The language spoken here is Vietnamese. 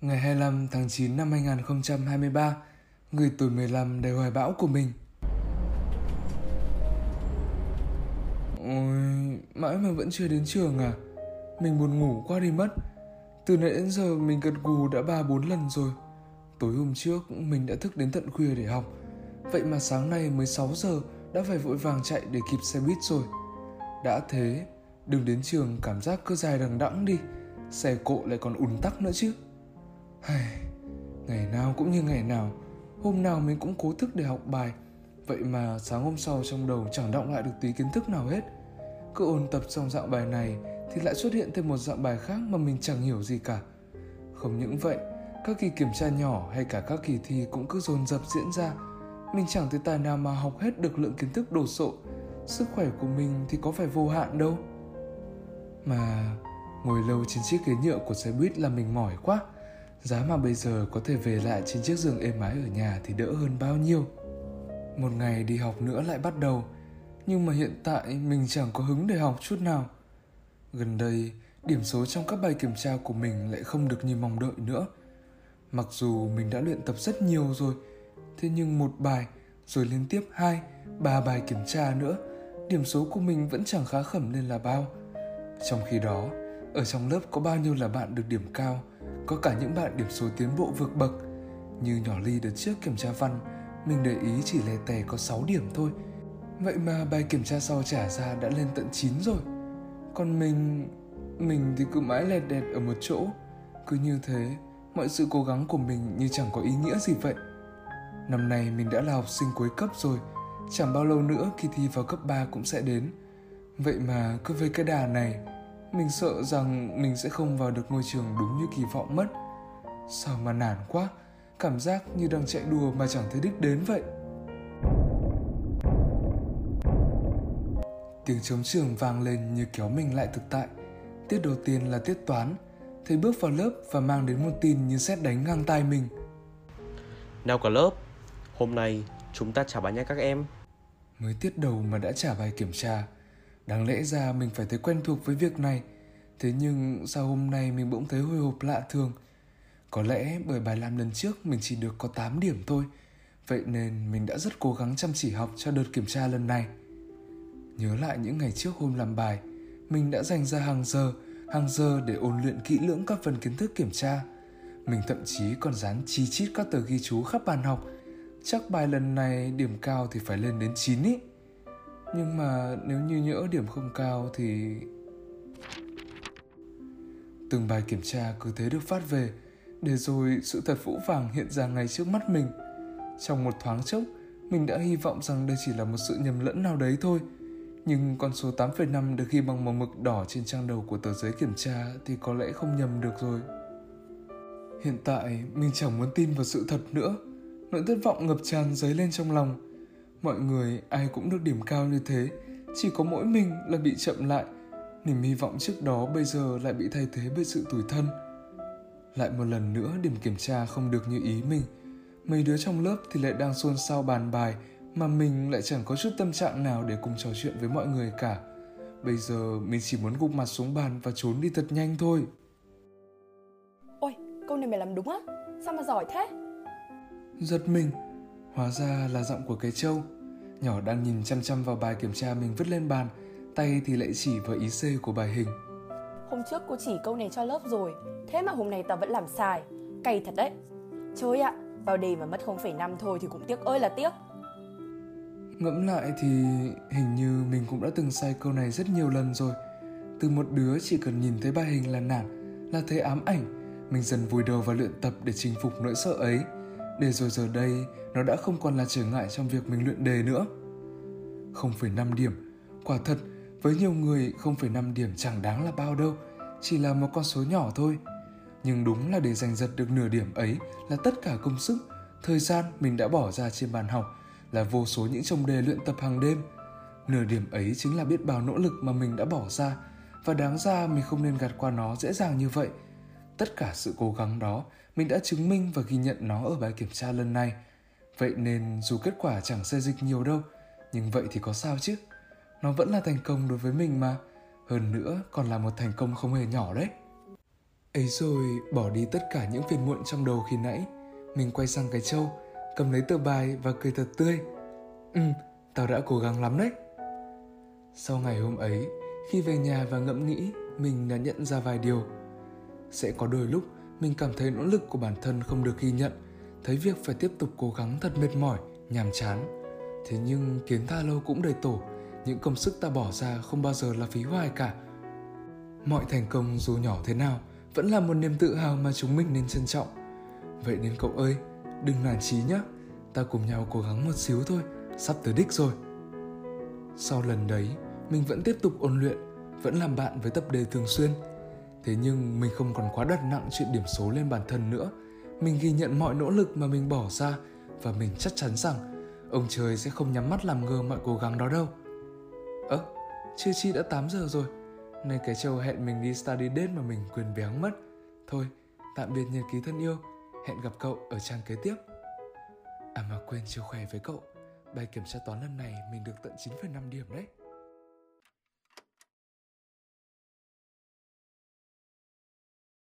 Ngày 25 tháng 9 năm 2023, người tuổi 15 đầy hoài bão của mình. Ôi, mãi mà vẫn chưa đến trường à? Mình buồn ngủ quá đi mất. Từ nãy đến giờ mình gật gù đã ba bốn lần rồi. Tối hôm trước mình đã thức đến tận khuya để học. Vậy mà sáng nay mới 6 giờ đã phải vội vàng chạy để kịp xe buýt rồi. Đã thế, đừng đến trường cảm giác cứ dài đằng đẵng đi. Xe cộ lại còn ùn tắc nữa chứ. Ngày nào cũng như ngày nào, hôm nào mình cũng cố thức để học bài. Vậy mà sáng hôm sau trong đầu chẳng động lại được tí kiến thức nào hết. Cứ ôn tập xong dạng bài này thì lại xuất hiện thêm một dạng bài khác mà mình chẳng hiểu gì cả. Không những vậy, các kỳ kiểm tra nhỏ hay cả các kỳ thi cũng cứ dồn dập diễn ra. Mình chẳng thấy tài nào mà học hết được lượng kiến thức đồ sộ. Sức khỏe của mình thì có phải vô hạn đâu. Mà ngồi lâu trên chiếc ghế nhựa của xe buýt là mình mỏi quá. Giá mà bây giờ có thể về lại trên chiếc giường êm ái ở nhà thì đỡ hơn bao nhiêu. Một ngày đi học nữa lại bắt đầu, nhưng mà hiện tại mình chẳng có hứng để học chút nào. Gần đây, điểm số trong các bài kiểm tra của mình lại không được như mong đợi nữa. Mặc dù mình đã luyện tập rất nhiều rồi, thế nhưng một bài rồi liên tiếp hai, ba bài kiểm tra nữa, điểm số của mình vẫn chẳng khá khẩm nên là bao. Trong khi đó, ở trong lớp có bao nhiêu là bạn được điểm cao, có cả những bạn điểm số tiến bộ vượt bậc. Như nhỏ Ly đợt trước kiểm tra văn, mình để ý chỉ lè tè có 6 điểm thôi. Vậy mà bài kiểm tra sau trả ra đã lên tận 9 rồi. Còn mình, mình thì cứ mãi lẹt đẹt ở một chỗ. Cứ như thế, mọi sự cố gắng của mình như chẳng có ý nghĩa gì vậy. Năm nay mình đã là học sinh cuối cấp rồi, chẳng bao lâu nữa kỳ thi vào cấp 3 cũng sẽ đến. Vậy mà cứ với cái đà này, mình sợ rằng mình sẽ không vào được ngôi trường đúng như kỳ vọng mất. Sao mà nản quá, cảm giác như đang chạy đùa mà chẳng thấy đích đến vậy. Tiếng trống trường vang lên như kéo mình lại thực tại. Tiết đầu tiên là tiết toán, thầy bước vào lớp và mang đến một tin như xét đánh ngang tai mình. Nào cả lớp, hôm nay chúng ta trả bài nha các em. Mới tiết đầu mà đã trả bài kiểm tra, đáng lẽ ra mình phải thấy quen thuộc với việc này. Thế nhưng sao hôm nay mình bỗng thấy hồi hộp lạ thường. Có lẽ bởi bài làm lần trước mình chỉ được có 8 điểm thôi. Vậy nên mình đã rất cố gắng chăm chỉ học cho đợt kiểm tra lần này. Nhớ lại những ngày trước hôm làm bài, mình đã dành ra hàng giờ, hàng giờ để ôn luyện kỹ lưỡng các phần kiến thức kiểm tra. Mình thậm chí còn dán chi chít các tờ ghi chú khắp bàn học. Chắc bài lần này điểm cao thì phải lên đến 9 ý. Nhưng mà nếu như nhỡ điểm không cao thì... Từng bài kiểm tra cứ thế được phát về, để rồi sự thật vũ vàng hiện ra ngay trước mắt mình. Trong một thoáng chốc, mình đã hy vọng rằng đây chỉ là một sự nhầm lẫn nào đấy thôi – nhưng con số 8,5 được ghi bằng màu mực đỏ trên trang đầu của tờ giấy kiểm tra thì có lẽ không nhầm được rồi. Hiện tại mình chẳng muốn tin vào sự thật nữa. Nỗi thất vọng ngập tràn dấy lên trong lòng. Mọi người ai cũng được điểm cao như thế, chỉ có mỗi mình là bị chậm lại. Niềm hy vọng trước đó bây giờ lại bị thay thế bởi sự tủi thân. Lại một lần nữa điểm kiểm tra không được như ý mình. Mấy đứa trong lớp thì lại đang xôn xao bàn bài mà mình lại chẳng có chút tâm trạng nào để cùng trò chuyện với mọi người cả bây giờ mình chỉ muốn gục mặt xuống bàn và trốn đi thật nhanh thôi ôi câu này mày làm đúng á sao mà giỏi thế giật mình hóa ra là giọng của cái trâu nhỏ đang nhìn chăm chăm vào bài kiểm tra mình vứt lên bàn tay thì lại chỉ vào ý c của bài hình. Hôm trước cô chỉ câu này cho lớp rồi thế mà hôm nay tao vẫn làm sai. Cay thật đấy. Trời ạ vào đề mà mất 0,5 thôi thì cũng tiếc ơi là tiếc. Ngẫm lại thì hình như mình cũng đã từng sai câu này rất nhiều lần rồi. Từ một đứa chỉ cần nhìn thấy bài hình là nản, là thấy ám ảnh, mình dần vùi đầu vào luyện tập để chinh phục nỗi sợ ấy. Để rồi giờ đây, nó đã không còn là trở ngại trong việc mình luyện đề nữa. 0,5 điểm, quả thật, với nhiều người 0,5 điểm chẳng đáng là bao đâu, chỉ là một con số nhỏ thôi. Nhưng đúng là để giành giật được nửa điểm ấy là tất cả công sức, thời gian mình đã bỏ ra trên bàn học là vô số những trông đề luyện tập hàng đêm nửa điểm ấy chính là biết bao nỗ lực mà mình đã bỏ ra và đáng ra mình không nên gạt qua nó dễ dàng như vậy tất cả sự cố gắng đó mình đã chứng minh và ghi nhận nó ở bài kiểm tra lần này. Vậy nên dù kết quả chẳng xê dịch nhiều đâu nhưng vậy thì có sao chứ? Nó vẫn là thành công đối với mình mà. Hơn nữa còn là một thành công không hề nhỏ đấy. Ấy rồi bỏ đi tất cả những phiền muộn trong đầu khi nãy Mình quay sang cái trâu Cầm lấy tờ bài và cười thật tươi. Ừ, tao đã cố gắng lắm đấy. Sau ngày hôm ấy Khi về nhà và ngẫm nghĩ Mình đã nhận ra vài điều. Sẽ có đôi lúc mình cảm thấy nỗ lực của bản thân không được ghi nhận Thấy việc phải tiếp tục cố gắng thật mệt mỏi, nhàm chán. Thế nhưng kiến tha lâu cũng đầy tổ Những công sức ta bỏ ra không bao giờ là phí hoài cả. Mọi thành công dù nhỏ thế nào Vẫn là một niềm tự hào mà chúng mình nên trân trọng. Vậy nên cậu ơi, đừng nản chí nhé Ta cùng nhau cố gắng một xíu thôi, sắp tới đích rồi. Sau lần đấy, mình vẫn tiếp tục ôn luyện Vẫn làm bạn với tập đề thường xuyên Thế nhưng mình không còn quá đặt nặng chuyện điểm số lên bản thân nữa. Mình ghi nhận mọi nỗ lực mà mình bỏ ra Và mình chắc chắn rằng Ông trời sẽ không nhắm mắt làm ngơ mọi cố gắng đó đâu. Ơ, chưa chi đã 8 giờ rồi. Nay cái châu hẹn mình đi study date mà mình quên béng mất. Thôi, tạm biệt nhật ký thân yêu. Hẹn gặp cậu ở trang kế tiếp. À mà quên chưa khỏe với cậu. Bài kiểm tra toán lần này mình được tận 9,5 điểm đấy.